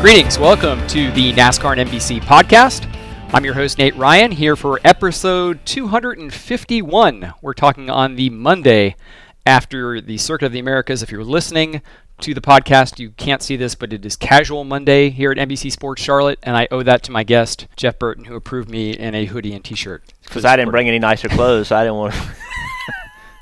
Greetings, welcome to the NASCAR and NBC podcast. I'm your host, Nate Ryan, here for episode 251. We're talking on the Monday after the Circuit of the Americas. If you're listening to the podcast, you can't see this, but it is Casual Monday here at NBC Sports Charlotte, and I owe that to my guest, Jeff Burton, who approved me in a hoodie and t shirt. Because I didn't bring any nicer clothes, so I didn't want to.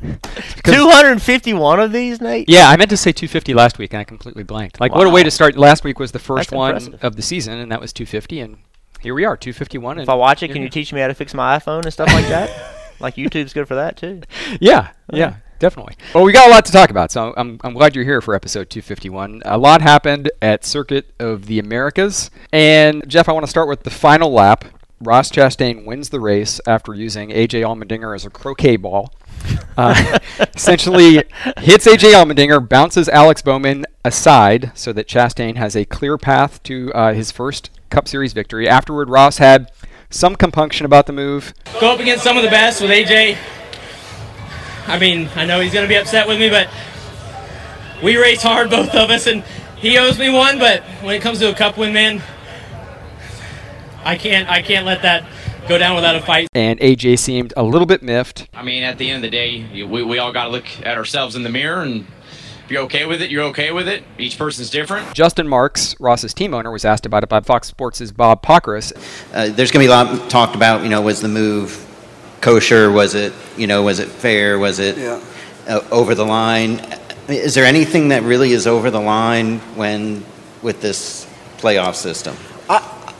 251 of these, Nate? Yeah, I meant to say 250 last week, and I completely blanked. Like, what a way to start. Last week was the first That's one impressive. of the season, and that was 250, and here we are, 251. If and I watch it, can you teach me how to fix my iPhone and stuff like that? like YouTube's good for that too. Yeah, oh, yeah, definitely. Well, we got a lot to talk about, so I'm, I'm glad you're here for episode 251. A lot happened at Circuit of the Americas. And, Jeff, I want to start with the final lap. Ross Chastain wins the race after using AJ Allmendinger as a croquet ball. Uh, essentially hits AJ Allmendinger, bounces Alex Bowman aside so that Chastain has a clear path to uh, his first Cup Series victory. Afterward, Ross had some compunction about the move. go up against some of the best with AJ. I mean, I know he's going to be upset with me, but we race hard, both of us, and he owes me one. But when it comes to a cup win, man, I can't, I can't let that go down without a fight. And AJ seemed a little bit miffed. I mean, at the end of the day, we, we all got to look at ourselves in the mirror, and if you're okay with it, you're okay with it. Each person's different. Justin Marks, Ross's team owner, was asked about it by Fox Sports' Bob Pockrass. Uh, there's going to be a lot talked about. You know, was the move kosher? Was it you know was it fair? Was it uh, over the line? Is there anything that really is over the line when with this playoff system? I,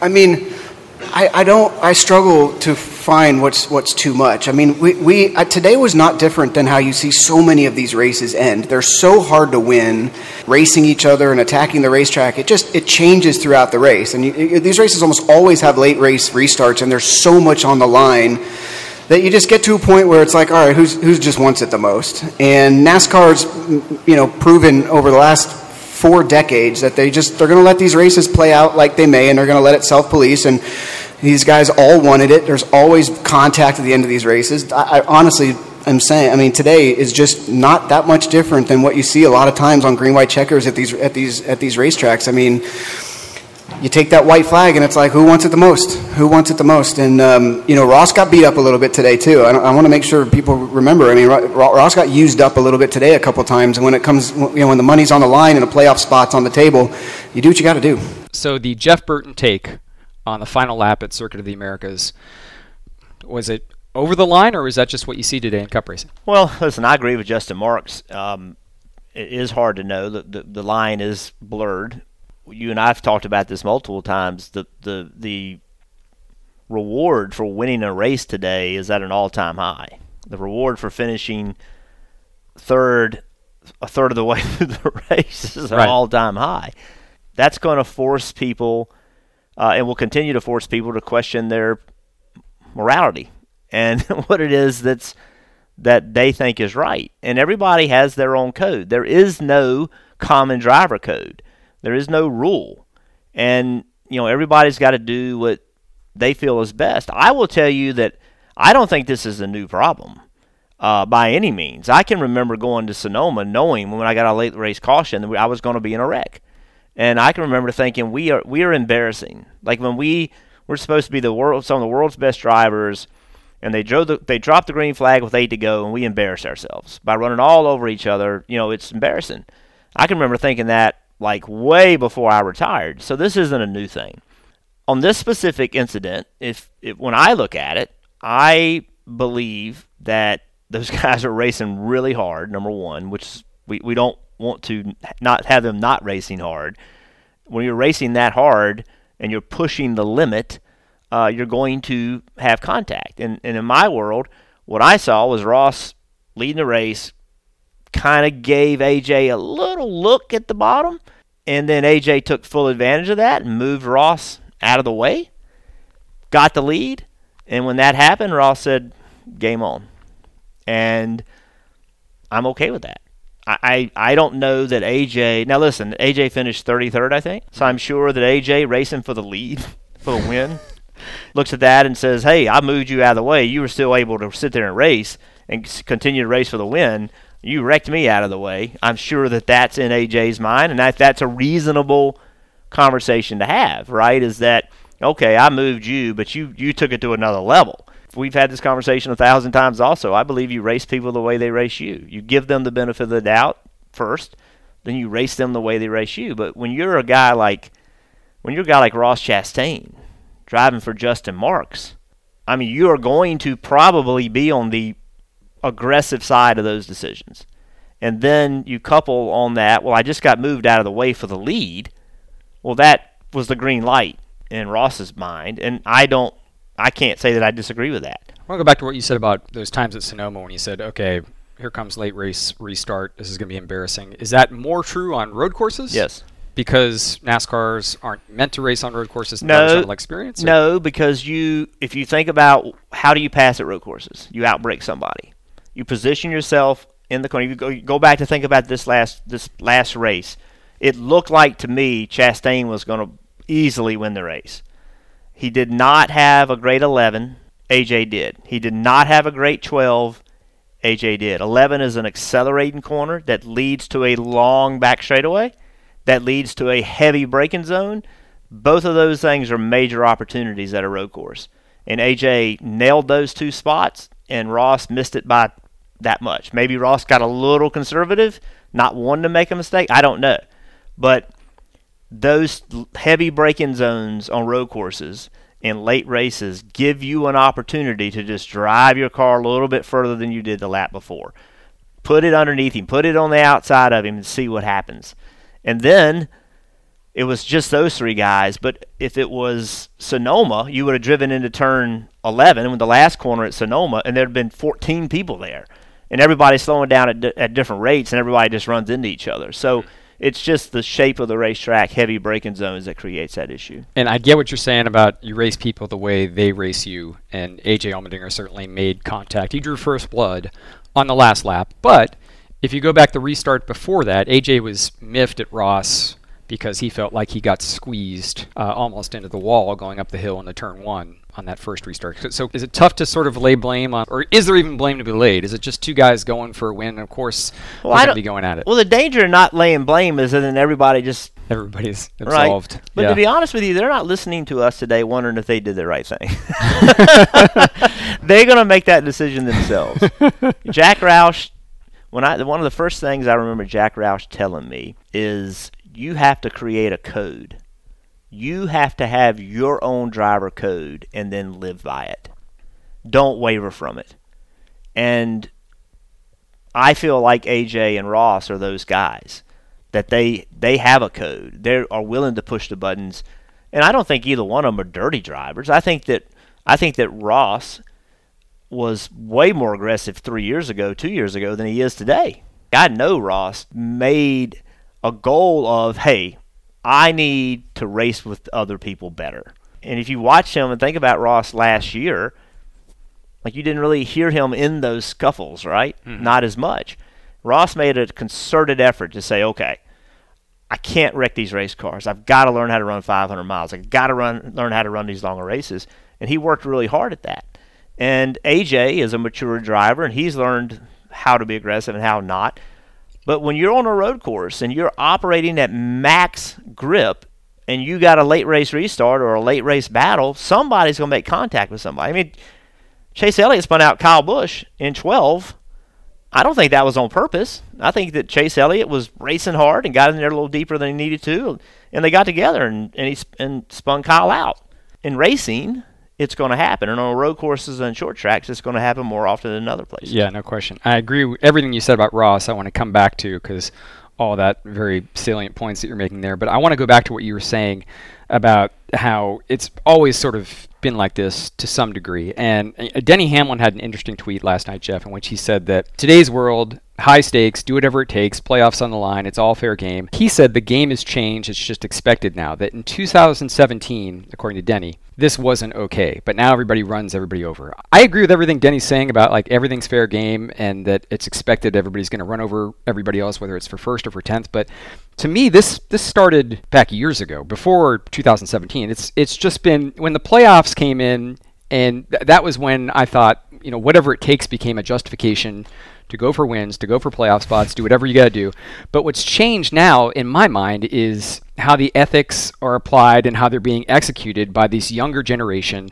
I mean, I, I don't. I struggle to find what's what's too much. I mean, we, we uh, today was not different than how you see so many of these races end. They're so hard to win, racing each other and attacking the racetrack. It just it changes throughout the race, and you, you- these races almost always have late race restarts, and there's so much on the line that you just get to a point where it's like, all right, who's who's just wants it the most? And NASCAR's, you know, proven over the last four decades that they just they're going to let these races play out like they may, and they're going to let it self-police. And these guys all wanted it. There's always contact at the end of these races. I, I honestly. am saying, I mean, today is just not that much different than what you see a lot of times on green white checkers at these at these at these racetracks. I mean, you take that white flag and it's like who wants it the most who wants it the most and um, you know ross got beat up a little bit today too i, I want to make sure people remember i mean Ro- Ro- ross got used up a little bit today a couple times and when it comes you know when the money's on the line and a playoff spot's on the table you do what you got to do So the Jeff Burton take on the final lap at Circuit of the Americas was it over the line, or is that just what you see today in Cup racing? Well, listen, I agree with Justin Marks. Um, it is hard to know. The, the the line is blurred. You and I have talked about this multiple times. The the the reward for winning a race today is at an all-time high. The reward for finishing third, a third of the way through the race is an Right. all-time high. That's going to force people, uh, and will continue to force people to question their morality and what it is that's that they think is right. And everybody has their own code. There is no common driver code. There is no rule. And you know, everybody's got to do what they feel is best. I will tell you that I don't think this is a new problem uh, by any means. I can remember going to Sonoma knowing when I got a late race caution that I was going to be in a wreck. And I can remember thinking we are we are embarrassing. Like when we were supposed to be the world some of the world's best drivers and they drove the, they dropped the green flag with eight to go, and we embarrassed ourselves by running all over each other. You know, it's embarrassing. I can remember thinking that like way before I retired. So this isn't a new thing. on this specific incident, if, if when I look at it, I believe that those guys are racing really hard. Number one, which we, we don't want to not have them not racing hard. When you're racing that hard and you're pushing the limit, uh, you're going to have contact. And, and in my world, what I saw was Ross leading the race, kind of gave AJ a little look at the bottom, and then AJ took full advantage of that and moved Ross out of the way, got the lead, and when that happened, Ross said, "Game on," and I'm okay with that. I, I, don't know that AJ. Now listen, AJ finished 33rd, I think. So I'm sure that AJ racing for the lead, for the win, looks at that and says, "Hey, I moved you out of the way. You were still able to sit there and race and continue to race for the win." You wrecked me out of the way. I'm sure that that's in AJ's mind, and that that's a reasonable conversation to have, right? Is that okay? I moved you, but you you took it to another level. We've had this conversation a thousand times. Also, I believe you race people the way they race you. You give them the benefit of the doubt first, then you race them the way they race you. But when you're a guy like when you're a guy like Ross Chastain driving for Justin Marks, I mean, you are going to probably be on the aggressive side of those decisions. And then you couple on that, well, I just got moved out of the way for the lead. Well, that was the green light in Ross's mind, and I don't, I can't say that I disagree with that. I want to go back to what you said about those times at Sonoma when you said, okay, here comes late race restart. This is going to be embarrassing. Is that more true on road courses? Yes. Because NASCARs aren't meant to race on road courses. No, experience. Or? No, because you, if you think about how do you pass at road courses, you outbreak somebody. You position yourself in the corner. You go, you go back to think about this last this last race. It looked like to me Chastain was going to easily win the race. He did not have a great 11. AJ did. He did not have a great 12. AJ did. 11 is an accelerating corner that leads to a long back straightaway, that leads to a heavy braking zone. Both of those things are major opportunities at a road course. And AJ nailed those two spots, and Ross missed it by that much. Maybe Ross got a little conservative, not wanting to make a mistake. I don't know. But those heavy braking zones on road courses in late races give you an opportunity to just drive your car a little bit further than you did the lap before. Put it underneath him, put it on the outside of him, and see what happens. And then it was just those three guys. But if it was Sonoma, you would have driven into turn 11 with the last corner at Sonoma, and there'd been 14 people there and everybody's slowing down at, at different rates, and everybody just runs into each other. So it's just the shape of the racetrack, heavy braking zones that creates that issue. And I get what you're saying about you race people the way they race you, and AJ Allmendinger certainly made contact. He drew first blood on the last lap, but if you go back the restart before that, AJ was miffed at Ross because he felt like he got squeezed uh, almost into the wall going up the hill into turn one on that first restart. So is it tough to sort of lay blame on, or is there even blame to be laid? Is it just two guys going for a win? And of course, well, I don't be going at it. Well, the danger of not laying blame is that then everybody just everybody's absolved. Right. But yeah. to be honest with you, they're not listening to us today, wondering if they did the right thing. they're going to make that decision themselves. Jack Roush. When I one of the first things I remember Jack Roush telling me is you have to create a code you have to have your own driver code and then live by it. Don't waver from it. And I feel like AJ and Ross are those guys that they they have a code. They are willing to push the buttons. And I don't think either one of them are dirty drivers. I think that I think that Ross was way more aggressive 3 years ago, 2 years ago than he is today. I know Ross made a goal of, hey, I need to race with other people better. And if you watch him and think about Ross last year, like you didn't really hear him in those scuffles, right? Mm-hmm. Not as much. Ross made a concerted effort to say, okay, I can't wreck these race cars. I've got to learn how to run 500 miles. I've got to run, learn how to run these longer races. And he worked really hard at that. And AJ is a mature driver, and he's learned how to be aggressive and how not. But when you're on a road course and you're operating at max grip and you got a late race restart or a late race battle, somebody's going to make contact with somebody. I mean, Chase Elliott spun out Kyle Busch in 12. I don't think that was on purpose. I think that Chase Elliott was racing hard and got in there a little deeper than he needed to, and they got together and and he and spun Kyle out. in racing, it's going to happen. And on road courses and short tracks, it's going to happen more often than other places. Yeah, no question. I agree with everything you said about Ross. I want to come back to because all that very salient points that you're making there. But I want to go back to what you were saying about how it's always sort of been like this to some degree. And uh, Denny Hamlin had an interesting tweet last night, Jeff, in which he said that today's world, high stakes, do whatever it takes, playoffs on the line, it's all fair game. He said the game has changed, it's just expected now. That in 2017, according to Denny, this wasn't okay, but now everybody runs everybody over. I agree with everything Denny's saying about like everything's fair game and that it's expected everybody's going to run over everybody else, whether it's for first or for tenth. But to me, this this started back years ago, before 2017. It's it's just been when the playoffs came in, and th- that was when I thought, you know, whatever it takes became a justification to go for wins, to go for playoff spots, do whatever you got to do. But what's changed now, in my mind, is how the ethics are applied and how they're being executed by this younger generation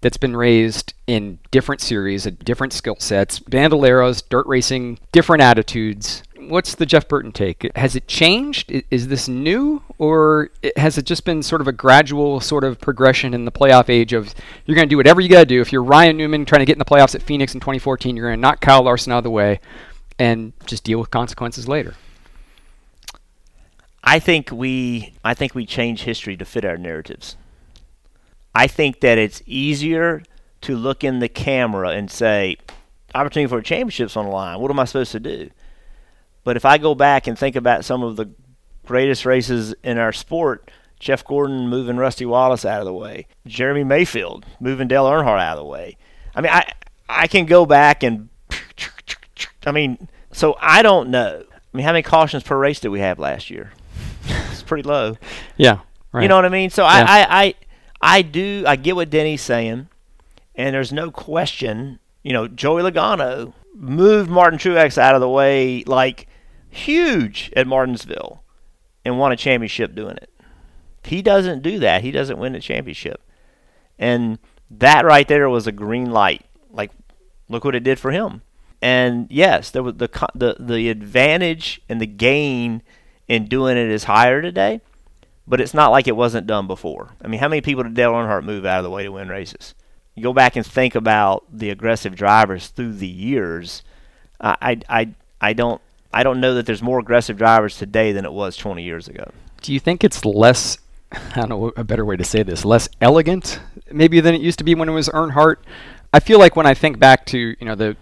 that's been raised in different series, at different skill sets, bandoleros, dirt racing, different attitudes. What's the Jeff Burton take? Has it changed? Is this new, or has it just been sort of a gradual sort of progression in the playoff age of you're going to do whatever you got to do? If you're Ryan Newman trying to get in the playoffs at Phoenix in 2014, you're going to knock Kyle Larson out of the way and just deal with consequences later. I think we I think we change history to fit our narratives. I think that it's easier to look in the camera and say, opportunity for a championships on the line. What am I supposed to do? But if I go back and think about some of the greatest races in our sport, Jeff Gordon moving Rusty Wallace out of the way, Jeremy Mayfield moving Dale Earnhardt out of the way. I mean, I I can go back and I mean, so I don't know. I mean, how many cautions per race did we have last year? it's pretty low. Yeah. Right. You know what I mean? So yeah. I, I, I I do I get what Denny's saying, and there's no question. You know, Joey Logano moved Martin Truex out of the way like huge at Martinsville, and won a championship doing it. He doesn't do that. He doesn't win a championship, and that right there was a green light. Like, look what it did for him. And yes, there was the the the advantage and the gain in doing it is higher today but it's not like it wasn't done before. I mean, how many people did Dale Earnhardt move out of the way to win races? You go back and think about the aggressive drivers through the years. I, I, I don't, I don't know that there's more aggressive drivers today than it was 20 years ago. Do you think it's less? I don't know a better way to say this. Less elegant, maybe than it used to be when it was Earnhardt. I feel like when I think back to you know the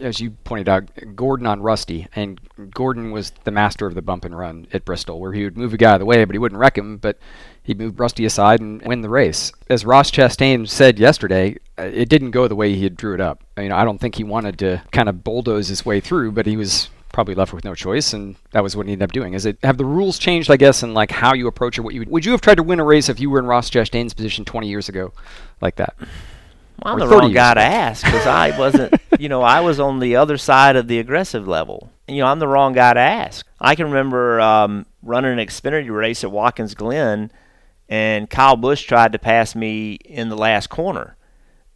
as you pointed out Gordon on Rusty and Gordon was the master of the bump and run at Bristol where he would move a guy out of the way but he wouldn't wreck him but he'd move Rusty aside and win the race. As Ross Chastain said yesterday, uh, it didn't go the way he had drew it up. I mean, I don't think he wanted to kind of bulldoze his way through, but he was probably left with no choice, and that was what he ended up doing. Is it have the rules changed? I guess, and like how you approach it? What you would, would you have tried to win a race if you were in Ross Chastain's position 20 years ago, like that? Well, I'm the wrong guy to ask because I wasn't, you know, I was on the other side of the aggressive level. You know, I'm the wrong guy to ask. I can remember um, running an Xfinity race at Watkins Glen, and Kyle Busch tried to pass me in the last corner.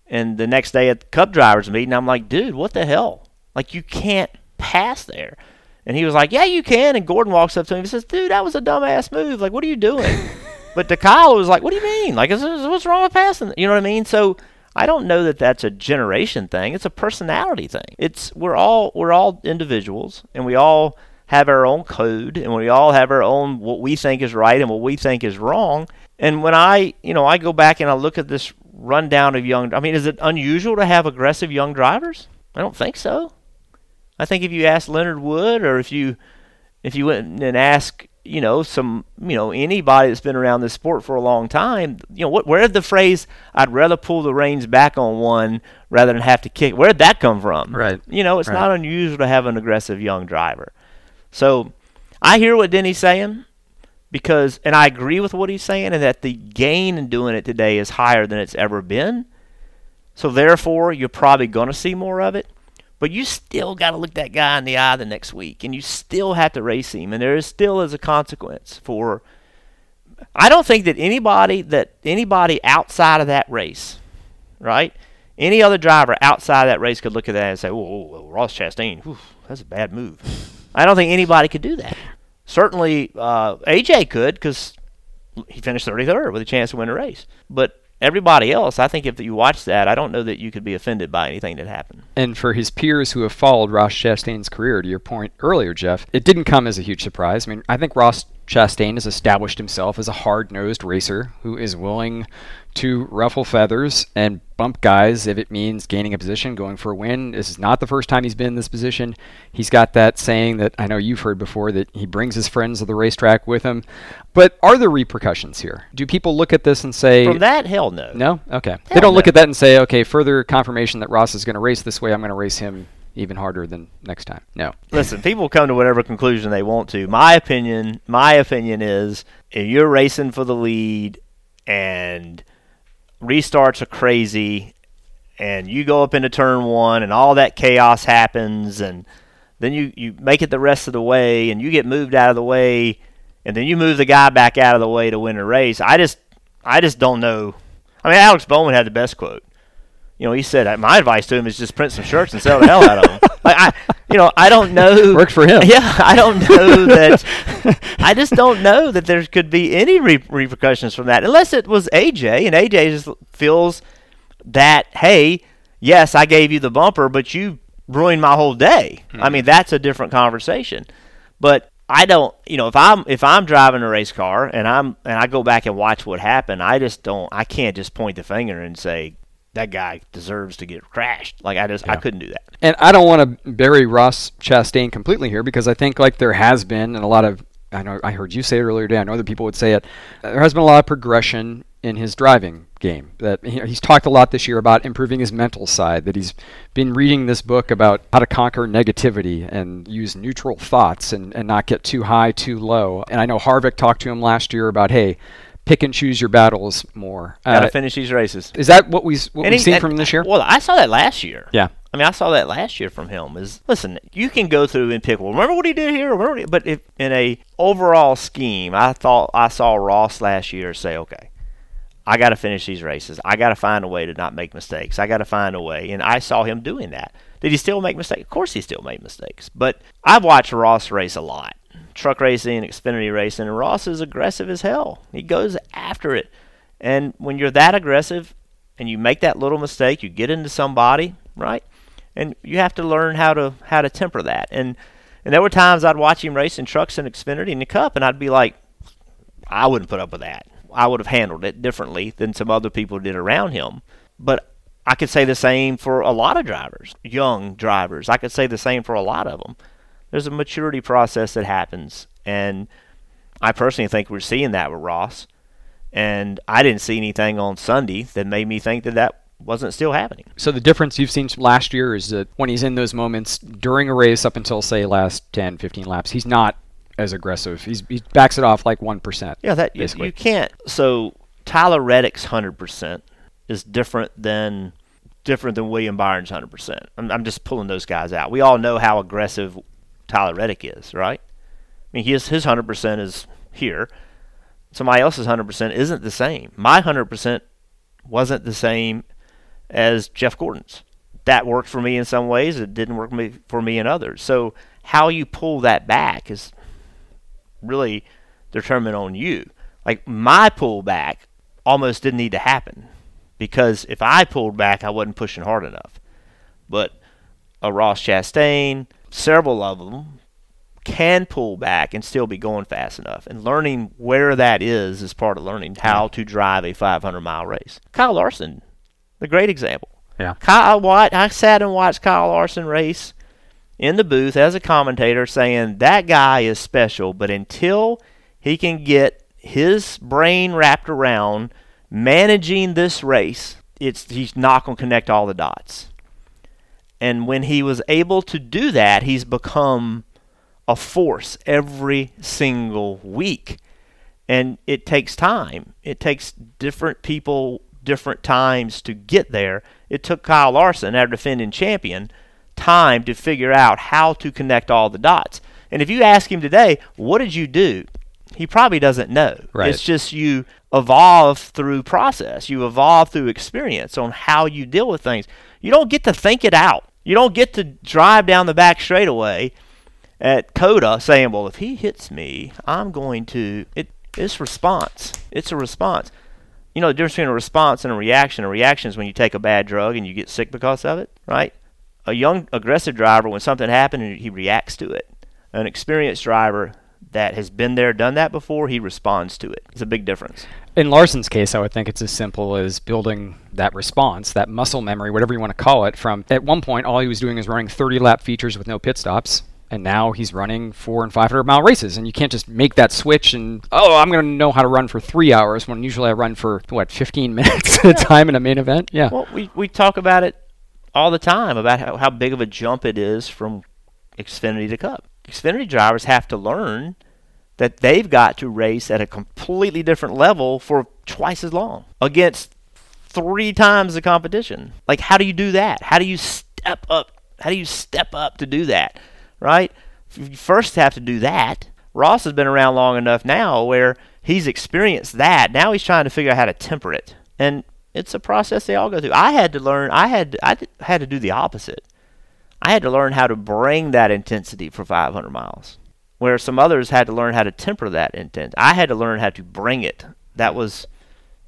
And the next day at the Cup drivers meeting, I'm like, dude, what the hell? Like, you can't pass there. And he was like, yeah, you can. And Gordon walks up to him and says, dude, that was a dumbass move. Like, what are you doing? but to Kyle, it was like, what do you mean? Like, is, is, what's wrong with passing? You know what I mean? So I don't know that that's a generation thing. It's a personality thing. It's we're all we're all individuals, and we all have our own code, and we all have our own what we think is right and what we think is wrong. And when I, you know, I go back and I look at this rundown of young. I mean, is it unusual to have aggressive young drivers? I don't think so. I think if you ask Leonard Wood, or if you if you went and ask you know some you know anybody that's been around this sport for a long time you know what where did the phrase i'd rather pull the reins back on one rather than have to kick where did that come from? Right. You know it's right. not unusual to have an aggressive young driver. So i hear what denny's saying because and i agree with what he's saying and that the gain in doing it today is higher than it's ever been. So therefore you're probably going to see more of it but you still got to look that guy in the eye the next week, and you still have to race him, and there is still is a consequence for. I don't think that anybody that anybody outside of that race, right? Any other driver outside of that race could look at that and say, "Oh, Ross Chastain, whew, that's a bad move." I don't think anybody could do that. Certainly, uh, AJ could because he finished 33rd with a chance to win a race. But everybody else, I think if you watch that, I don't know that you could be offended by anything that happened. And for his peers who have followed Ross Chastain's career, to your point earlier, Jeff, it didn't come as a huge surprise. I mean, I think Ross Chastain has established himself as a hard nosed racer who is willing to ruffle feathers and bump guys if it means gaining a position, going for a win. This is not the first time he's been in this position. He's got that saying that I know you've heard before that he brings his friends to the racetrack with him. But are there repercussions here? Do people look at this and say. From that, hell no. No? Okay. they don't look at that and say, okay, further confirmation that Ross is going to race this way, I'm going to race him even harder than next time. No. Listen, people come to whatever conclusion they want to. My opinion, my opinion is if you're racing for the lead and restarts are crazy and you go up into turn one and all that chaos happens and then you, you make it the rest of the way and you get moved out of the way and then you move the guy back out of the way to win a race. I just I just don't know. I mean, Alex Bowman had the best quote. You know, he said uh, my advice to him is just print some shirts and sell the hell out of them. Like I, you know, I don't know. Worked for him. Yeah, I don't know that. I just don't know that there could be any re- repercussions from that, unless it was AJ and AJ just feels that hey, yes, I gave you the bumper, but you ruined my whole day. I mm-hmm. mean, that's a different conversation. But I don't, you know, if I'm if I'm driving a race car and I'm and I go back and watch what happened, I just don't. I can't just point the finger and say that guy deserves to get crashed. Like I just I couldn't do that. And I don't want to bury Ross Chastain completely here because I think like there has been and a lot of I know I heard you say it earlier today. I know other people would say it. There has been a lot of progression in his driving game. That he- he's talked a lot this year about improving his mental side. That he's been reading this book about how to conquer negativity and use neutral thoughts and, and not get too high, too low. And I know Harvick talked to him last year about hey, pick and choose your battles more. Gotta Uh, finish these races. is that what we, what we've seen and- from him this year? Well, I saw that last year. Yeah. I mean, I saw that last year from him. Is listen, you can go through and pick. Well, remember what he did here. Remember, he, but if in a overall scheme, I thought I saw Ross last year say, okay, I got to finish these races. I got to find a way to not make mistakes. I got to find a way, and I saw him doing that. Did he still make mistakes? Of course, he still made mistakes. But I've watched Ross race a lot, truck racing, Xfinity racing, and Ross is aggressive as hell. He goes after it, and when you're that aggressive, and you make that little mistake, you get into somebody, right? And you have to learn how to how to temper that. And and there were times I'd watch him racing trucks in Xfinity in the Cup, and I'd be like, I wouldn't put up with that. I would have handled it differently than some other people did around him. But I could say the same for a lot of drivers, young drivers. I could say the same for a lot of them. There's a maturity process that happens, and I personally think we're seeing that with Ross. And I didn't see anything on Sunday that made me think that that wasn't still happening. So the difference you've seen last year is that when he's in those moments during a race up until say last 10, 15 laps, he's not as aggressive. He's he backs it off like 1%. Yeah, that you, basically. you can't. So Tyler Reddick's hundred percent is different than different than William Byron's hundred percent. I'm, I'm just pulling those guys out. We all know how aggressive Tyler Reddick is, right? I mean, his his hundred percent is here. Somebody else's hundred percent isn't the same. My hundred percent wasn't the same as Jeff Gordon's. That worked for me in some ways. It didn't work me, for me in others. So how you pull that back is really determined on you. Like my pullback almost didn't need to happen because if I pulled back, I wasn't pushing hard enough. But a Ross Chastain, several of them can pull back and still be going fast enough. And learning where that is is part of learning how to drive a 500 mile race. Kyle Larson, the great example. Yeah. Kyle, what I sat and watched Kyle Larson race in the booth as a commentator saying that guy is special, but until he can get his brain wrapped around managing this race, it's he's not going to connect all the dots. And when he was able to do that, he's become a force every single week. And it takes time. It takes different people different times to get there. It took Kyle Larson, our defending champion, time to figure out how to connect all the dots. And if you ask him today, what did you do? He probably doesn't know. Right. It's just you evolve through process. You evolve through experience on how you deal with things. You don't get to think it out. You don't get to drive down the back straightaway at COTA saying, "Well, if he hits me, I'm going to." It it's response. It's a response. you know the difference between a response and a reaction. A reaction is when you take a bad drug and you get sick because of it, right? A young aggressive driver, when something happened, he reacts to it. An experienced driver that has been there, done that before, he responds to it. It's a big difference. In Larson's case, I would think it's as simple as building that response, that muscle memory, whatever you want to call it. From at one point, all he was doing is running 30 lap features with no pit stops and now he's running four and 500 mile races and you can't just make that switch and oh i'm going to know how to run for three hours when usually i run for what 15 minutes at a time in a main event yeah well we, we talk about it all the time about how, how big of a jump it is from xfinity to cup xfinity drivers have to learn that they've got to race at a completely different level for twice as long against three times the competition like how do you do that how do you step up how do you step up to do that right? You first have to do that. Ross has been around long enough now where he's experienced that. Now he's trying to figure out how to temper it. And it's a process they all go through. I had to learn, I had, I had to do the opposite. I had to learn how to bring that intensity for 500 miles, where some others had to learn how to temper that intent. I had to learn how to bring it. That was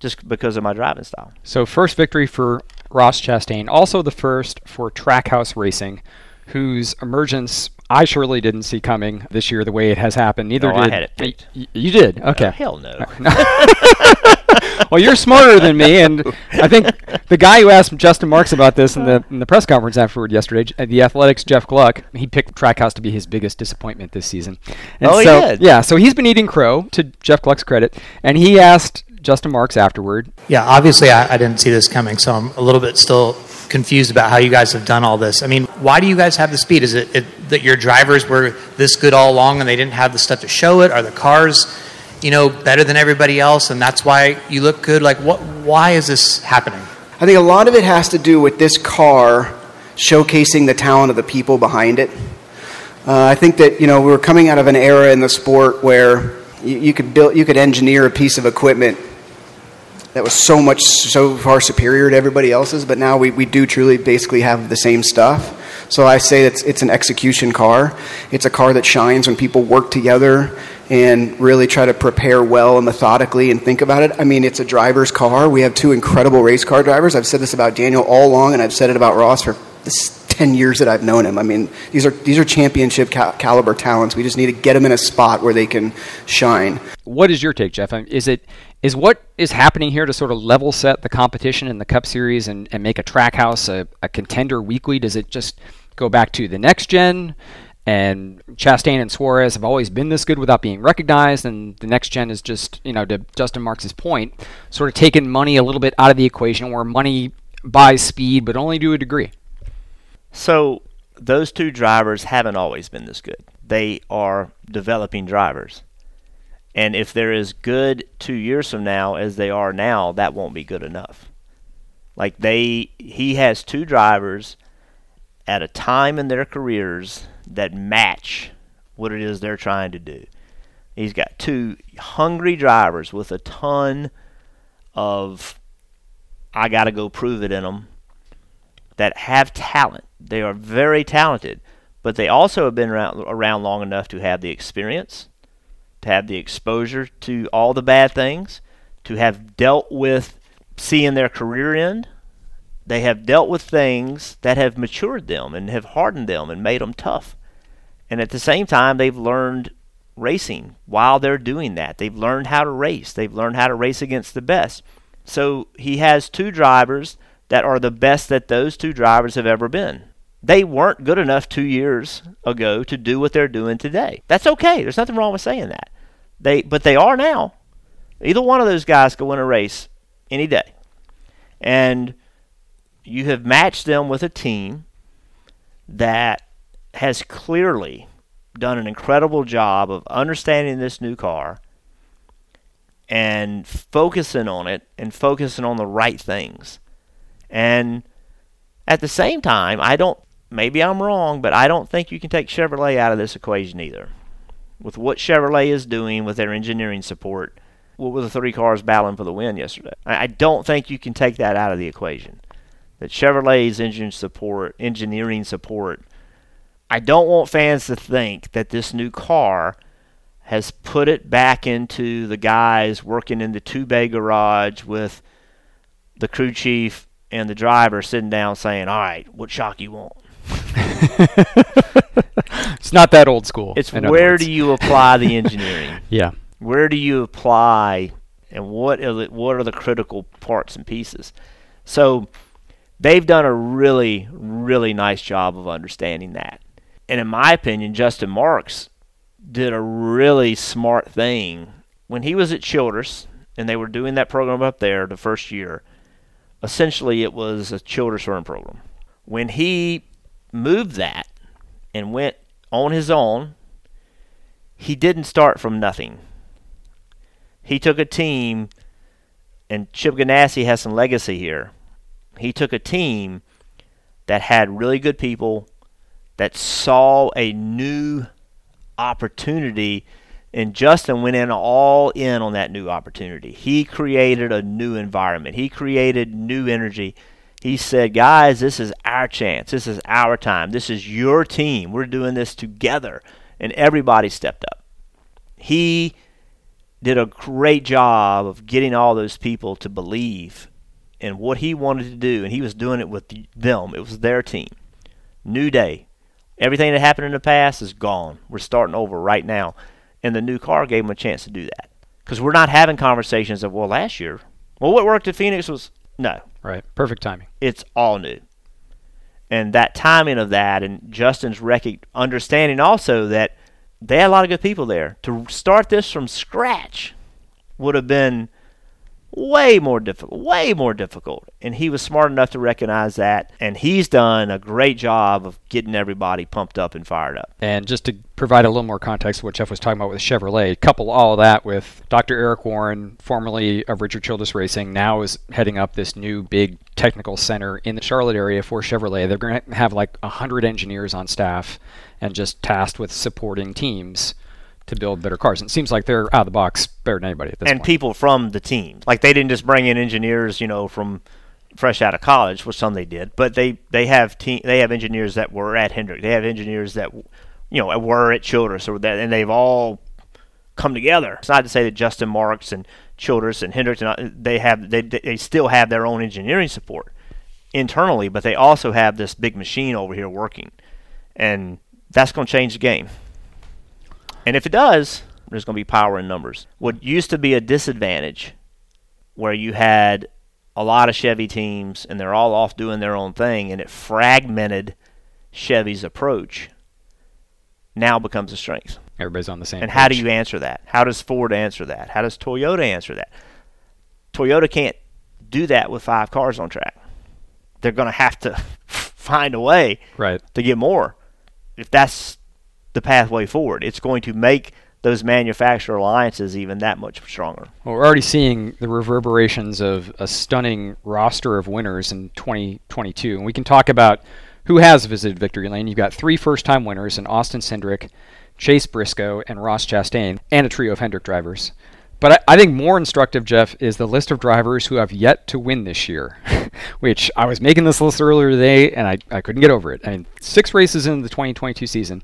just because of my driving style. So, first victory for Ross Chastain, also the first for Trackhouse Racing, whose emergence I surely didn't see coming this year the way it has happened. Neither oh, did I had it picked. Y- you did. Okay. Uh, hell no. well, you're smarter than me, and I think the guy who asked Justin Marks about this in the in the press conference afterward yesterday, the Athletic's Jeff Gluck, he picked Trackhouse to be his biggest disappointment this season. And oh, so, he did. Yeah, so he's been eating crow to Jeff Gluck's credit, and he asked Justin Marks afterward. Yeah, obviously I, I didn't see this coming, so I'm a little bit still confused about how you guys have done all this. I mean, why do you guys have the speed? Is it, it, that your drivers were this good all along and they didn't have the stuff to show it? Are the cars, you know, better than everybody else and that's why you look good? Like, what? Why is this happening? I think a lot of it has to do with this car showcasing the talent of the people behind it. Uh, I think that you know we were coming out of an era in the sport where you, you could build, you could engineer a piece of equipment that was so much so far superior to everybody else's but now we, we do truly basically have the same stuff so i say it's, it's an execution car it's a car that shines when people work together and really try to prepare well and methodically and think about it i mean it's a driver's car we have two incredible race car drivers i've said this about daniel all along and i've said it about ross for this 10 years that I've known him. I mean, these are, these are championship cal- caliber talents. We just need to get them in a spot where they can shine. What is your take, Jeff? Is it is what is happening here to sort of level set the competition in the Cup Series and, and make a Trackhouse a, a contender weekly? Does it just go back to the next gen? And Chastain and Suarez have always been this good without being recognized, and the next gen is just, you know, to Justin Marks' point, sort of taking money a little bit out of the equation, where money buys speed, but only to a degree. So those two drivers haven't always been this good. They are developing drivers. And if they're as good two years from now as they are now, that won't be good enough. Like they, he has two drivers at a time in their careers that match what it is they're trying to do. He's got two hungry drivers with a ton of I got to go prove it in them that have talent. They are very talented, but they also have been around, around long enough to have the experience to have the exposure to all the bad things, to have dealt with seeing their career end. They have dealt with things that have matured them and have hardened them and made them tough. And at the same time, they've learned racing while they're doing that. They've learned how to race. They've learned how to race against the best. So he has two drivers that are the best that those two drivers have ever been. They weren't good enough two years ago to do what they're doing today. That's okay. There's nothing wrong with saying that. They, but they are now. Either one of those guys could win a race any day. And you have matched them with a team that has clearly done an incredible job of understanding this new car and focusing on it and focusing on the right things. And at the same time, I don't, maybe I'm wrong, but I don't think you can take Chevrolet out of this equation either with what Chevrolet is doing with their engineering support, what were the three cars battling for the win yesterday? I don't think you can take that out of the equation. That Chevrolet's engine support, engineering support, I don't want fans to think that this new car has put it back into the guys working in the two bay garage with the crew chief and the driver sitting down saying, All right, what shock you want? it's not that old school. It's where do you apply the engineering? yeah. Where do you apply and what are the, what are the critical parts and pieces? So they've done a really, really nice job of understanding that. And in my opinion, Justin Marks did a really smart thing when he was at Childress and they were doing that program up there the first year. Essentially, it was a Childress Run program. When he moved that and went on his own, he didn't start from nothing. He took a team, and Chip Ganassi has some legacy here. He took a team that had really good people that saw a new opportunity and Justin went in all in on that new opportunity. He created a new environment. He created new energy. He said, "Guys, this is our chance. This is our time. This is your team. We're doing this together." And everybody stepped up. He did a great job of getting all those people to believe in what he wanted to do, and he was doing it with them. It was their team. New day. Everything that happened in the past is gone. We're starting over right now. And the new car gave him a chance to do that. Because we're not having conversations of, well, last year, well, what worked at Phoenix was no. Right. Perfect timing. It's all new. And that timing of that, and Justin's rec- understanding also that they had a lot of good people there. To start this from scratch would have been way more difficult, way more difficult. And he was smart enough to recognize that. And he's done a great job of getting everybody pumped up and fired up. And just to provide a little more context to what Jeff was talking about with Chevrolet, couple all that with Dr. Eric Warren, formerly of Richard Childress Racing, now is heading up this new big technical center in the Charlotte area for Chevrolet. They're going to have like 100 engineers on staff and just tasked with supporting teams to build better cars. And it seems like they're out of the box better than anybody at this and point. people from the team. Like they didn't just bring in engineers, you know, from fresh out of college, which some they did, but they they have team they have engineers that were at Hendrick. They have engineers that you know were at Childress, or that, and they've all come together. It's not to say that Justin Marks and Childress and Hendrick they have they they still have their own engineering support internally, but they also have this big machine over here working, and that's going to change the game. And if it does, there's going to be power in numbers. What used to be a disadvantage, where you had a lot of Chevy teams and they're all off doing their own thing, and it fragmented Chevy's approach, now becomes a strength. Everybody's on the same. And page. how do you answer that? How does Ford answer that? How does Toyota answer that? Toyota can't do that with five cars on track. They're going to have to find a way right. to get more. If that's the pathway forward. It's going to make those manufacturer alliances even that much stronger. Well, we're already seeing the reverberations of a stunning roster of winners in 2022. And we can talk about who has visited Victory Lane. You've got three first time winners in Austin Cindric, Chase Briscoe, and Ross Chastain, and a trio of Hendrick drivers. But I, I, think more instructive, Jeff, is the list of drivers who have yet to win this year, which I was making this list earlier today and I, I couldn't get over it. I mean, six races in the 2022 season.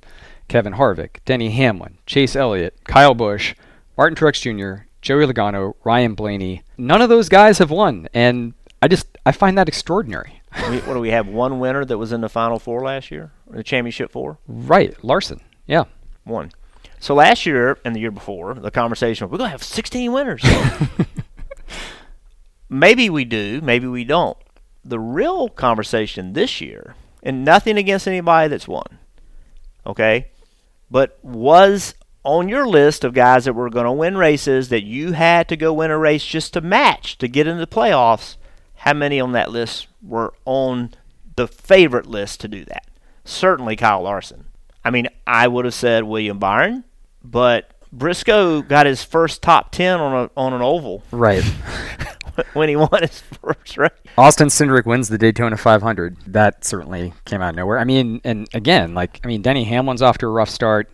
Kevin Harvick, Denny Hamlin, Chase Elliott, Kyle Busch, Martin Truex Jr., Joey Logano, Ryan Blaney. None of those guys have won, and I just I find that extraordinary. we, what do we have? One winner that was in the final four last year, or the championship four. Right, Larson. Yeah, one. So last year and the year before, the conversation was, we're gonna have 16 winners. maybe we do, maybe we don't. The real conversation this year, and nothing against anybody that's won, okay, but was on your list of guys that were going to win races that you had to go win a race just to match to get into the playoffs, how many on that list were on the favorite list to do that? Certainly Kyle Larson. I mean, I would have said William Byron, but Briscoe got his first top 10 on a on an oval. Right. when he won his first race. Austin Cindric wins the Daytona 500. That certainly came out of nowhere. I mean, and again, like I mean, Denny Hamlin's off to a rough start.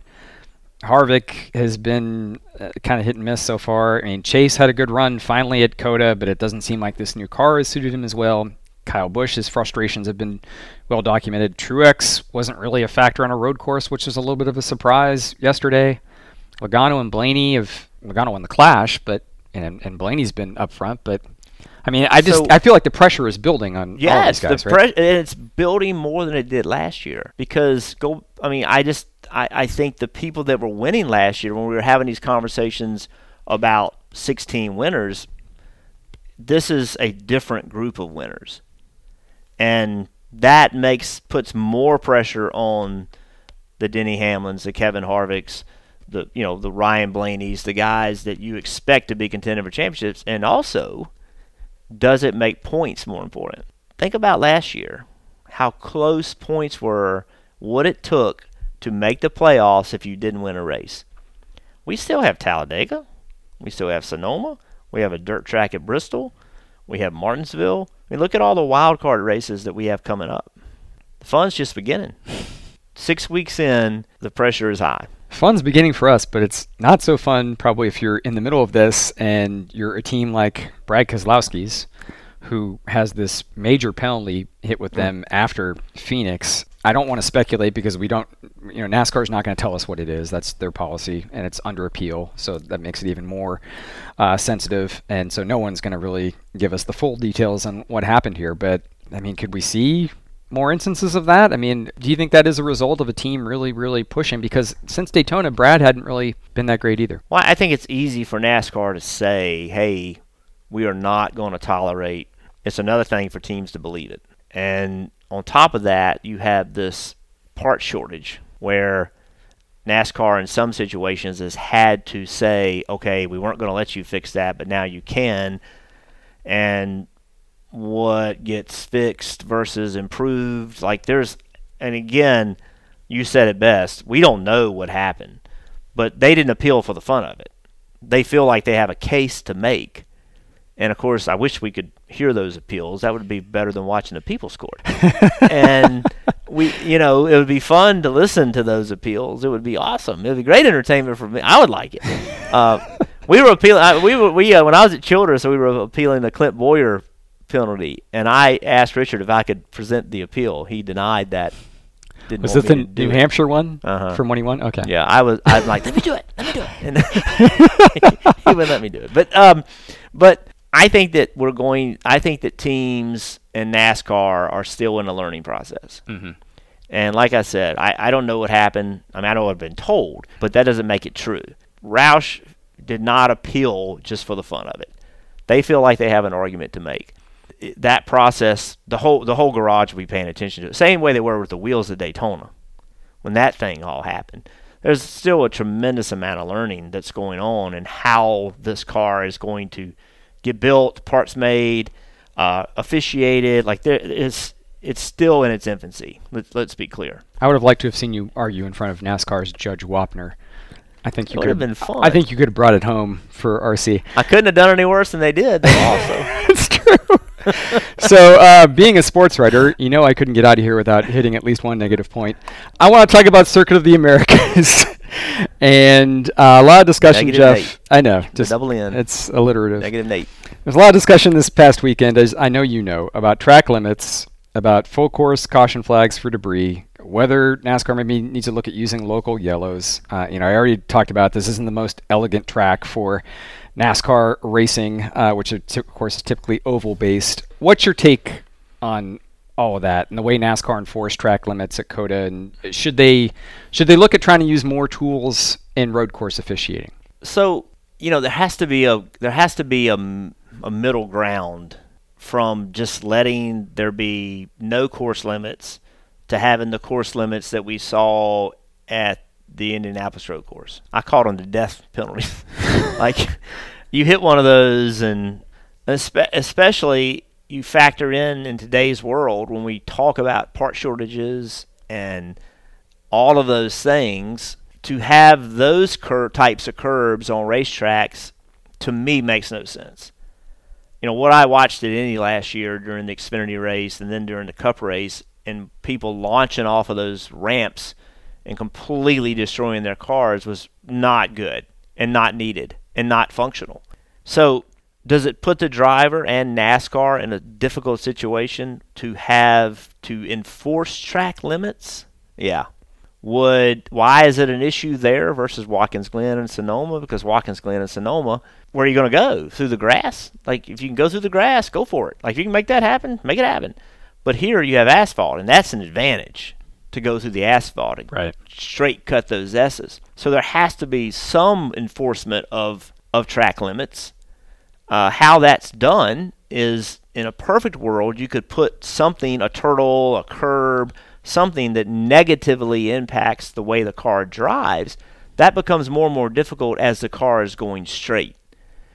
Harvick has been uh, kind of hit and miss so far. I mean, Chase had a good run finally at COTA, but it doesn't seem like this new car has suited him as well. Kyle Busch, his frustrations have been well documented. Truex wasn't really a factor on a road course, which was a little bit of a surprise yesterday. Logano and Blaney have Logano won the Clash, but and and Blaney's been up front, but I mean, I just So- I feel like the pressure is building on all Yes, these guys, the right? pre- and it's building more than it did last year because go. I mean, I just I, I think the people that were winning last year when we were having these conversations about 16 winners, this is a different group of winners, and that makes puts more pressure on the Denny Hamlins, the Kevin Harvicks, the you know the Ryan Blaney's, the guys that you expect to be contending for championships, and also does it make points more important? Think about last year, how close points were, what it took to make the playoffs if you didn't win a race. We still have Talladega, we still have Sonoma, we have a dirt track at Bristol, we have Martinsville. I mean, look at all the wild card races that we have coming up. The fun's just beginning. Six weeks in, the pressure is high. Fun's beginning for us, but it's not so fun probably if you're in the middle of this and you're a team like Brad Keselowski's, who has this major penalty hit with them after Phoenix. I don't want to speculate because we don't, you know, NASCAR's not going to tell us what it is. That's their policy, and it's under appeal, so that makes it even more uh, sensitive. And so no one's going to really give us the full details on what happened here. But I mean, could we see more instances of that? I mean, do you think that is a result of a team really, really pushing? Because since Daytona, Brad hadn't really been that great either. Well, I think it's easy for NASCAR to say, hey, we are not going to tolerate. It's another thing for teams to believe it. And on top of that, you have this part shortage where NASCAR, in some situations, has had to say, okay, we weren't going to let you fix that, but now you can. And what gets fixed versus improved. Like there's, and again, you said it best. We don't know what happened, but they didn't appeal for the fun of it. They feel like they have a case to make, and of course, I wish we could hear those appeals. That would be better than watching the people scored. and we, you know, it would be fun to listen to those appeals. It would be awesome. It would be great entertainment for me. I would like it. Uh, we were appealing. I, we were we uh, when I was at Childress, we were appealing the Clint Bowyer penalty, and I asked Richard if I could present the appeal. He denied that. Didn't Was this the me to do New it. Hampshire one Uh-huh. from when he won? Okay. Yeah, I was. I'm like, let me do it. Let me do it. And he wouldn't let me do it. But um, but I think that we're going. I think that teams and NASCAR are still in a learning process. Mhm. And like I said, I, I don't know what happened. I mean, I know what I've been told, but that doesn't make it true. Roush did not appeal just for the fun of it. They feel like they have an argument to make. That process, the whole the whole garage will be paying attention to it. Same way they were with the wheels of Daytona when that thing all happened. There's still a tremendous amount of learning that's going on and how this car is going to get built, parts made, uh, officiated. Like there is, it's still in its infancy. Let's let's be clear. I would have liked to have seen you argue in front of NASCAR's Judge Wapner. I think you It could have been fun. I think you could have brought it home for RC. I couldn't have done any worse than they did. They also. it's true. so, uh, being a sports writer, you know I couldn't get out of here without hitting at least one negative point. I want to talk about Circuit of the Americas. and uh, a lot of discussion, Negative Jeff. Nate. I know. Just double N. It's alliterative. Negative Nate. There's a lot of discussion this past weekend, as I know you know, about track limits, about full course caution flags for debris, whether NASCAR maybe needs to look at using local yellows. Uh, you know, I already talked about this isn't the most elegant track for NASCAR racing, uh, which of course is typically oval based. What's your take on all of that and the way NASCAR enforced track limits at COTA? And should they should they look at trying to use more tools in road course officiating? so you know there has to be a there has to be a, a middle ground from just letting there be no course limits to having the course limits that we saw at the Indianapolis Road Course. I called them the death penalties. like you hit one of those, and especially you factor in in today's world when we talk about part shortages and all of those things to have those cur- types of curbs on racetracks to me makes no sense. You know what I watched at Indy last year during the Xfinity race and then during the Cup race, and people launching off of those ramps and completely destroying their cars was not good and not needed and not functional. So does it put the driver and NASCAR in a difficult situation to have to enforce track limits? Yeah. Would why is it an issue there versus Watkins Glen and Sonoma? Because Watkins Glen and Sonoma, where are you going to go through the grass? Like if you can go through the grass, go for it. Like if you can make that happen, make it happen. But here you have asphalt, and that's an advantage to go through the asphalt and Right. straight cut those S's. So there has to be some enforcement of of track limits. Uh, how that's done is in a perfect world, you could put something, a turtle, a curb, something that negatively impacts the way the car drives. That becomes more and more difficult as the car is going straight.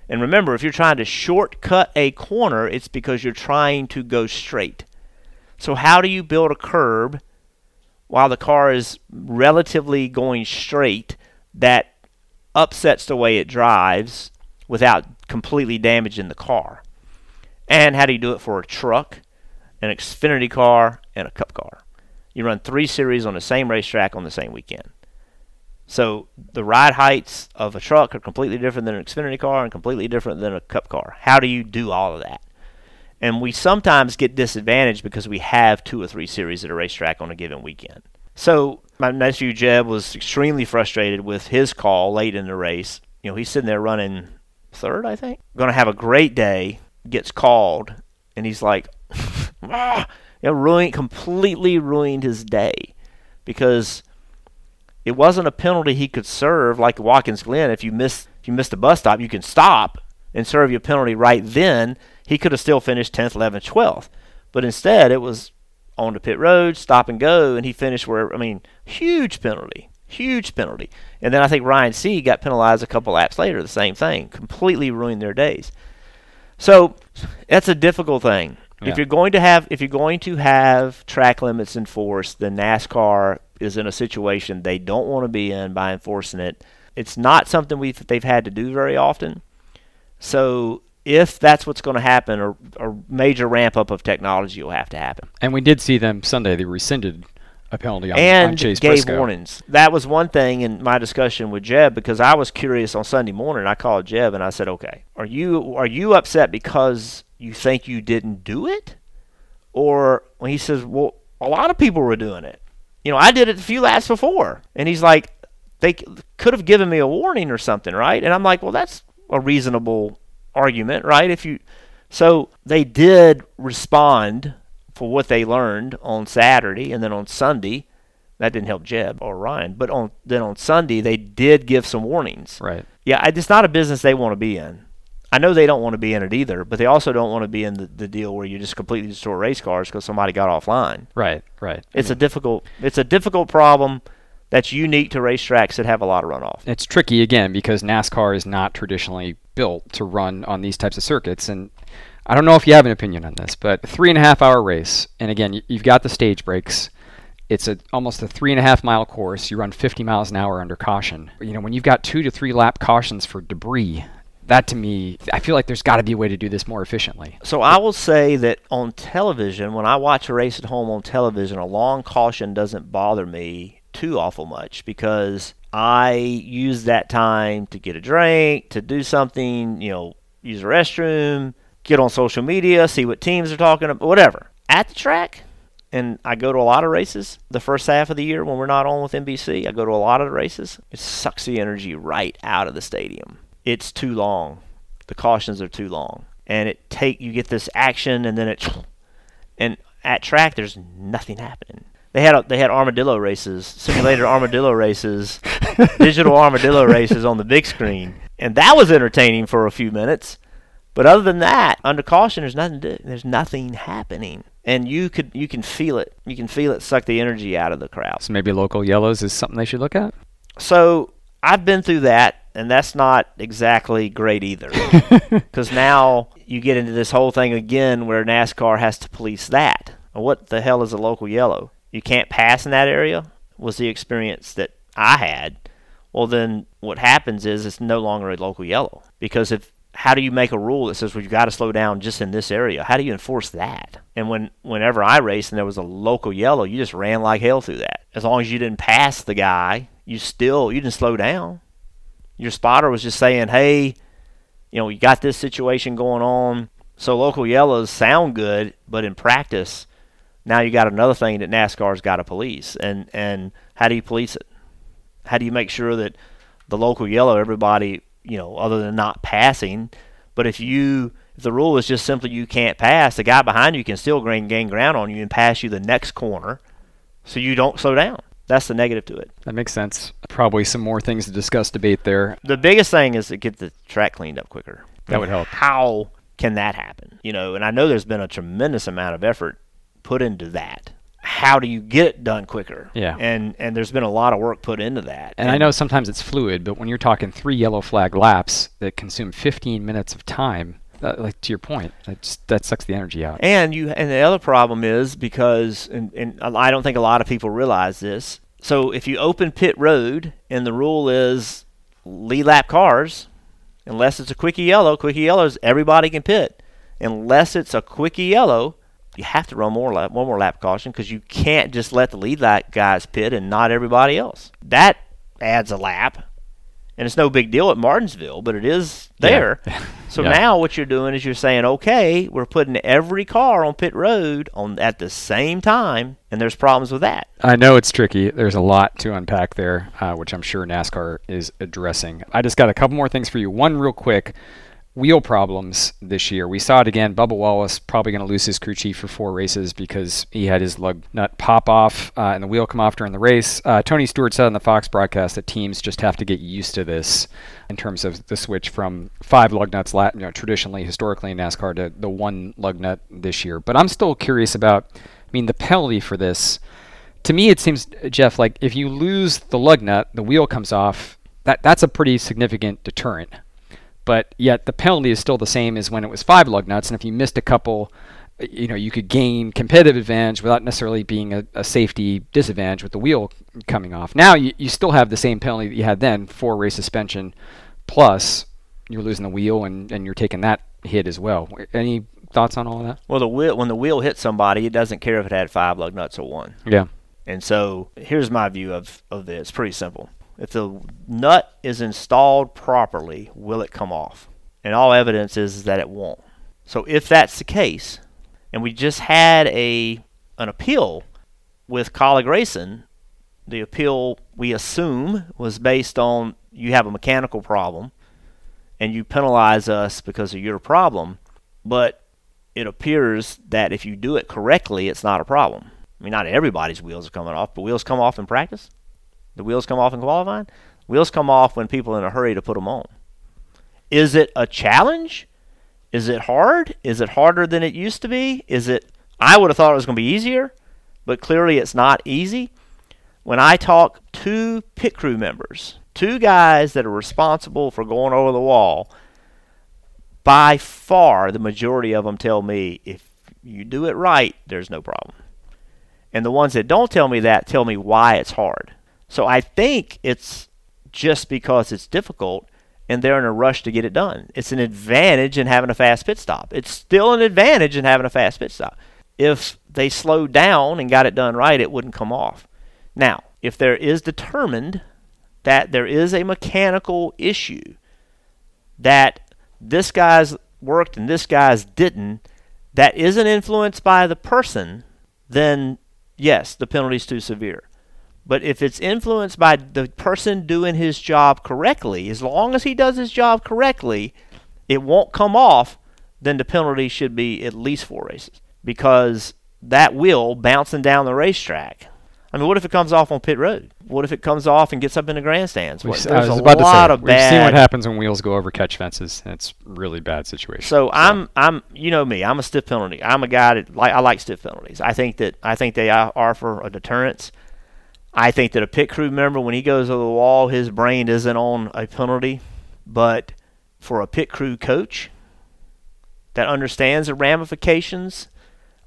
And remember, if you're trying to shortcut a corner, it's because you're trying to go straight. So, how do you build a curb while the car is relatively going straight that upsets the way it drives without completely damaging the car? And how do you do it for a truck, an Xfinity car, and a Cup car? You run three series on the same racetrack on the same weekend. So the ride heights of a truck are completely different than an Xfinity car and completely different than a Cup car. How do you do all of that? And we sometimes get disadvantaged because we have two or three series at a racetrack on a given weekend. So my nephew Jeb was extremely frustrated with his call late in the race. You know, he's sitting there running third, I think. Going to have a great day, gets called, and he's like, ah, you know, ruined, completely ruined his day because it wasn't a penalty he could serve like Watkins Glen. If you miss, if you missed a bus stop, you can stop and serve your penalty right then. He could have still finished 10th, 11th, 12th, but instead it was on the pit road, stop and go, and he finished where I mean, huge penalty, huge penalty. And then I think Ryan C got penalized a couple laps later. The same thing, completely ruined their days. So that's a difficult thing. Yeah. If you're going to have if you're going to have track limits enforced, then NASCAR is in a situation they don't want to be in by enforcing it. It's not something we they've had to do very often. So if that's what's going to happen, a, a major ramp up of technology will have to happen. And we did see them Sunday. They rescinded a penalty on, and on Chase gave Briscoe. warnings. That was one thing in my discussion with Jeb because I was curious on Sunday morning. I called Jeb and I said, "Okay, are you are you upset because you think you didn't do it, or when he says, well, a lot of people were doing it. You know, I did it a few laps before, and he's like, they could have given me a warning or something, right? And I'm like, well, that's a reasonable argument, right? If you so they did respond for what they learned on Saturday and then on Sunday. That didn't help Jeb or Ryan, but on then on Sunday they did give some warnings. Right. Yeah, it's not a business they want to be in. I know they don't want to be in it either, but they also don't want to be in the, the deal where you just completely destroy race cars because somebody got offline. Right. Right. It's a difficult it's a difficult problem that's unique to racetracks that have a lot of runoff. It's tricky again because NASCAR is not traditionally built to run on these types of circuits, and I don't know if you have an opinion on this, but three and a half hour race, and again, you- you've got the stage breaks. It's a almost a three and a half mile course. You run 50 miles an hour under caution. You know, when you've got two to three lap cautions for debris, that to me, I feel like there's got to be a way to do this more efficiently. So I will say that on television, when I watch a race at home on television, a long caution doesn't bother me too awful much because I use that time to get a drink, to do something, you know, use a restroom, get on social media, see what teams are talking about, whatever. At the track, and I go to a lot of races the first half of the year when we're not on with NBC. I go to a lot of the races. It sucks the energy right out of the stadium. It's too long. The cautions are too long, and it take you get this action, and then it, and at track there's nothing happening. They had a, they had armadillo races, simulated armadillo races, digital armadillo races on the big screen, and that was entertaining for a few minutes. But other than that, under caution, there's nothing. To, there's nothing happening, and you could you can feel it. You can feel it suck the energy out of the crowd. So maybe local yellows is something they should look at. So I've been through that, and that's not exactly great either. Because now you get into this whole thing again where NASCAR has to police that. What the hell is a local yellow? You can't pass in that area? Was the experience that I had. Well, then what happens is it's no longer a local yellow. Because if how do you make a rule that says well you've got to slow down just in this area? How do you enforce that? And when whenever I raced and there was a local yellow, you just ran like hell through that. As long as you didn't pass the guy, you still you didn't slow down. Your spotter was just saying, "Hey, you know, you got this situation going on." So local yellows sound good, but in practice, Now you got another thing that NASCAR's got to police, and and how do you police it? How do you make sure that the local yellow, everybody, you know, other than not passing, but if you if the rule is just simply you can't pass, the guy behind you can still gain, gain ground on you and pass you the next corner, so you don't slow down. That's the negative to it. That makes sense. Probably some more things to discuss, debate there. The biggest thing is to get the track cleaned up quicker. That would help. How can that happen? You know, and I know there's been a tremendous amount of effort put into that. How do you get it done quicker? Yeah. And and there's been a lot of work put into that. And I know sometimes it's fluid, but when you're talking three yellow flag laps that consume 15 minutes of time, uh, like to your point, that just, that sucks the energy out. And you and the other problem is because and, and I don't think a lot of people realize this. So if you open pit road and the rule is lead lap cars, unless it's a quickie yellow, quickie yellows everybody can pit. Unless it's a quickie yellow, you have to run more lap, one more lap caution because you can't just let the lead lap guys pit and not everybody else. That adds a lap, and it's no big deal at Martinsville, but it is there. Yeah. So Yeah. now what you're doing is you're saying, okay, we're putting every car on pit road on at the same time, and there's problems with that. I know it's tricky. There's a lot to unpack there, uh, which I'm sure NASCAR is addressing. I just got a couple more things for you. One, real quick wheel problems this year. We saw it again. Bubba Wallace probably going to lose his crew chief for four races because he had his lug nut pop off uh, and the wheel come off during the race. Uh, Tony Stewart said on the Fox broadcast that teams just have to get used to this in terms of the switch from five lug nuts, you know, traditionally, historically in NASCAR, to the one lug nut this year. But I'm still curious about, I mean, the penalty for this to me, it seems, Jeff, like if you lose the lug nut, the wheel comes off. That that's a pretty significant deterrent. But yet the penalty is still the same as when it was five lug nuts, and if you missed a couple, you know, you could gain competitive advantage without necessarily being a, a safety disadvantage with the wheel coming off. Now you, you still have the same penalty that you had then, four race suspension, plus you're losing the wheel and, and you're taking that hit as well. Any thoughts on all of that? Well, the wheel when the wheel hits somebody, it doesn't care if it had five lug nuts or one. Yeah. And so here's my view of, of this. Pretty simple. If the nut is installed properly, will it come off? And all evidence is that it won't. So if that's the case, and we just had a an appeal with Kaulig Racing, the appeal we assume was based on you have a mechanical problem and you penalize us because of your problem, but it appears that if you do it correctly, it's not a problem. I mean, not everybody's wheels are coming off, but wheels come off in practice. The wheels come off in qualifying. Wheels come off when people are in a hurry to put them on. Is it a challenge? Is it hard? Is it harder than it used to be? Is it? I would have thought it was going to be easier, but clearly it's not easy. When I talk to pit crew members, two guys that are responsible for going over the wall, by far the majority of them tell me if you do it right, there's no problem. And the ones that don't tell me that tell me why it's hard. So I think it's just because it's difficult and they're in a rush to get it done. It's an advantage in having a fast pit stop. It's still an advantage in having a fast pit stop. If they slowed down and got it done right, it wouldn't come off. Now, if there is determined that there is a mechanical issue that this guy's worked and this guy's didn't, that isn't influenced by the person, then yes, the penalty's too severe. But if it's influenced by the person doing his job correctly, as long as he does his job correctly, it won't come off, then the penalty should be at least four races. Because that wheel bouncing down the racetrack. I mean, what if it comes off on pit road? What if it comes off and gets up in the grandstands? We've What, there's a about to lot say, of we've seen what happens when wheels go over catch fences. It's really bad situation. So I'm I'm you know me I'm a stiff penalty. I'm a guy that like I like stiff penalties. I think that I think they are for a deterrence. I think that a pit crew member when he goes over the wall, his brain isn't on a penalty, but for a pit crew coach that understands the ramifications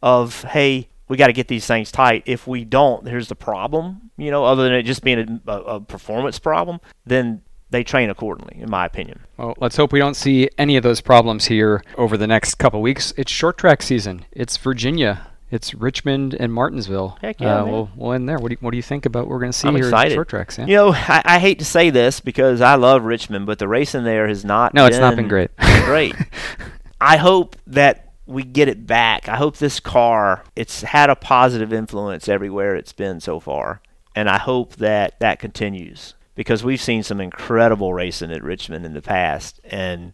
of hey we got to get these things tight. If we don't, here's the problem. You know, other than it just being a, a, performance problem, then they train accordingly, in my opinion. Well, let's hope we don't see any of those problems here over the next couple weeks. It's short track season. It's Virginia. It's Richmond and Martinsville. Heck yeah, uh, man. We'll, we'll end there. What do you, what do you think about what we're going to see I'm here excited. in short tracks? Yeah. You know, I, I hate to say this because I love Richmond, but the racing there has not. No, it's not been great. great. I hope that we get it back. I hope this car it's had a positive influence everywhere it's been so far, and I hope that that continues because we've seen some incredible racing at Richmond in the past, and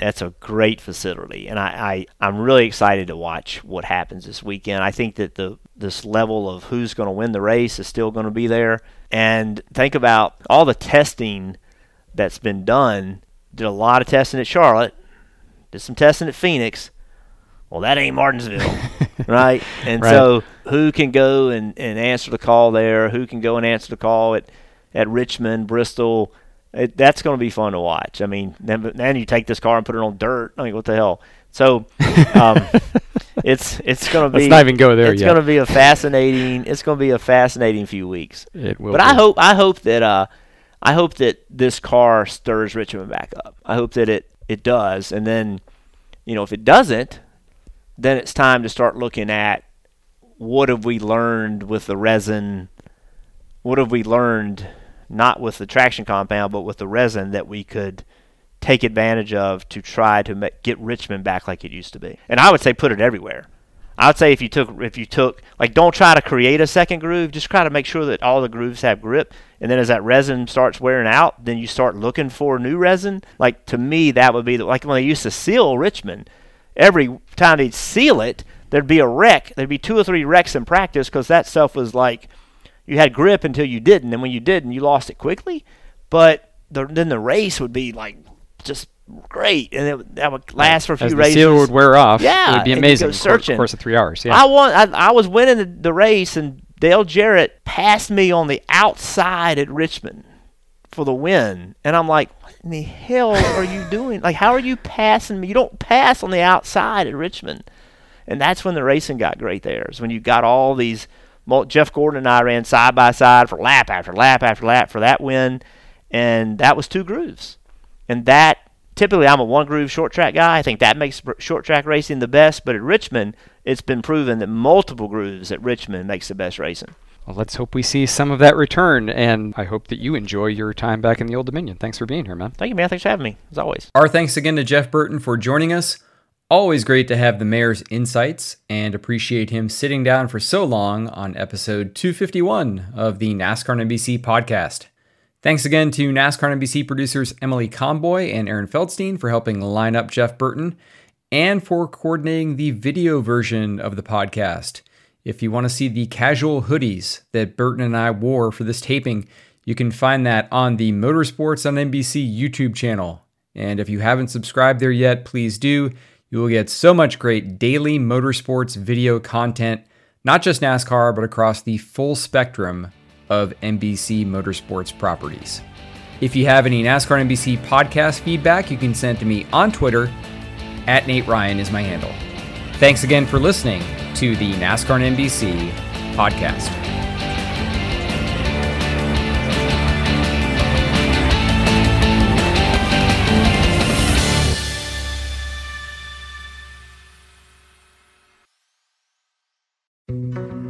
that's a great facility. And I, I I'm really excited to watch what happens this weekend. I think that the this level of who's going to win the race is still going to be there. And think about all the testing that's been done. Did a lot of testing at Charlotte, did some testing at Phoenix. Well, that ain't Martinsville, right? And Right. so, who can go and, and answer the call there? Who can go and answer the call at, at Richmond, Bristol? It, that's going to be fun to watch. I mean, then, then you take this car and put it on dirt. I mean, what the hell? So, um, it's it's going to be. Let's not even go there It's going to be a fascinating. It's going to be a fascinating few weeks. It will. But I hope I hope that uh, I hope that this car stirs Richmond back up. I hope that it it does, and then you know if it doesn't, then it's time to start looking at what have we learned with the resin. What have we learned, not with the traction compound, but with the resin that we could take advantage of to try to ma- get Richmond back like it used to be. And I would say put it everywhere. I would say if you took if you took like don't try to create a second groove, just try to make sure that all the grooves have grip. And then as that resin starts wearing out, then you start looking for new resin. Like to me, that would be the, like when they used to seal Richmond. Every time they'd seal it, there'd be a wreck. There'd be two or three wrecks in practice because that stuff was like you had grip until you didn't, and when you didn't, you lost it quickly. But the, then the race would be like just great, and it, that would last for a few As the races. seal would wear off, Yeah, it would be amazing. go in the cour- searching. course of three hours. Yeah. I want. I, I was winning the, the race, and Dale Jarrett passed me on the outside at Richmond for the win, and I'm like, "What in the hell are you doing? Like, how are you passing me? You don't pass on the outside at Richmond." And that's when the racing got great. There is when you got all these. Mul- Jeff Gordon and I ran side by side for lap after lap after lap for that win, and that was two grooves. And that typically I'm a one groove short track guy. I think that makes short track racing the best. But at Richmond, it's been proven that multiple grooves at Richmond makes the best racing. Well, let's hope we see some of that return, and I hope that you enjoy your time back in the Old Dominion. Thanks for being here, man. Thank you, man. Thanks for having me, as always. Our thanks again to Jeff Burton for joining us. Always great to have the mayor's insights and appreciate him sitting down for so long on episode 251 of the NASCAR NBC podcast. Thanks again to NASCAR NBC producers Emily Comboy and Aaron Feldstein for helping line up Jeff Burton and for coordinating the video version of the podcast. If you want to see the casual hoodies that Burton and I wore for this taping, you can find that on the Motorsports on NBC YouTube channel. And if you haven't subscribed there yet, please do. You will get so much great daily motorsports video content, not just NASCAR, but across the full spectrum of NBC Motorsports properties. If you have any NASCAR NBC podcast feedback, you can send to me on Twitter. At Nate Ryan is my handle. Thanks again for listening to the NASCAR NBC podcast.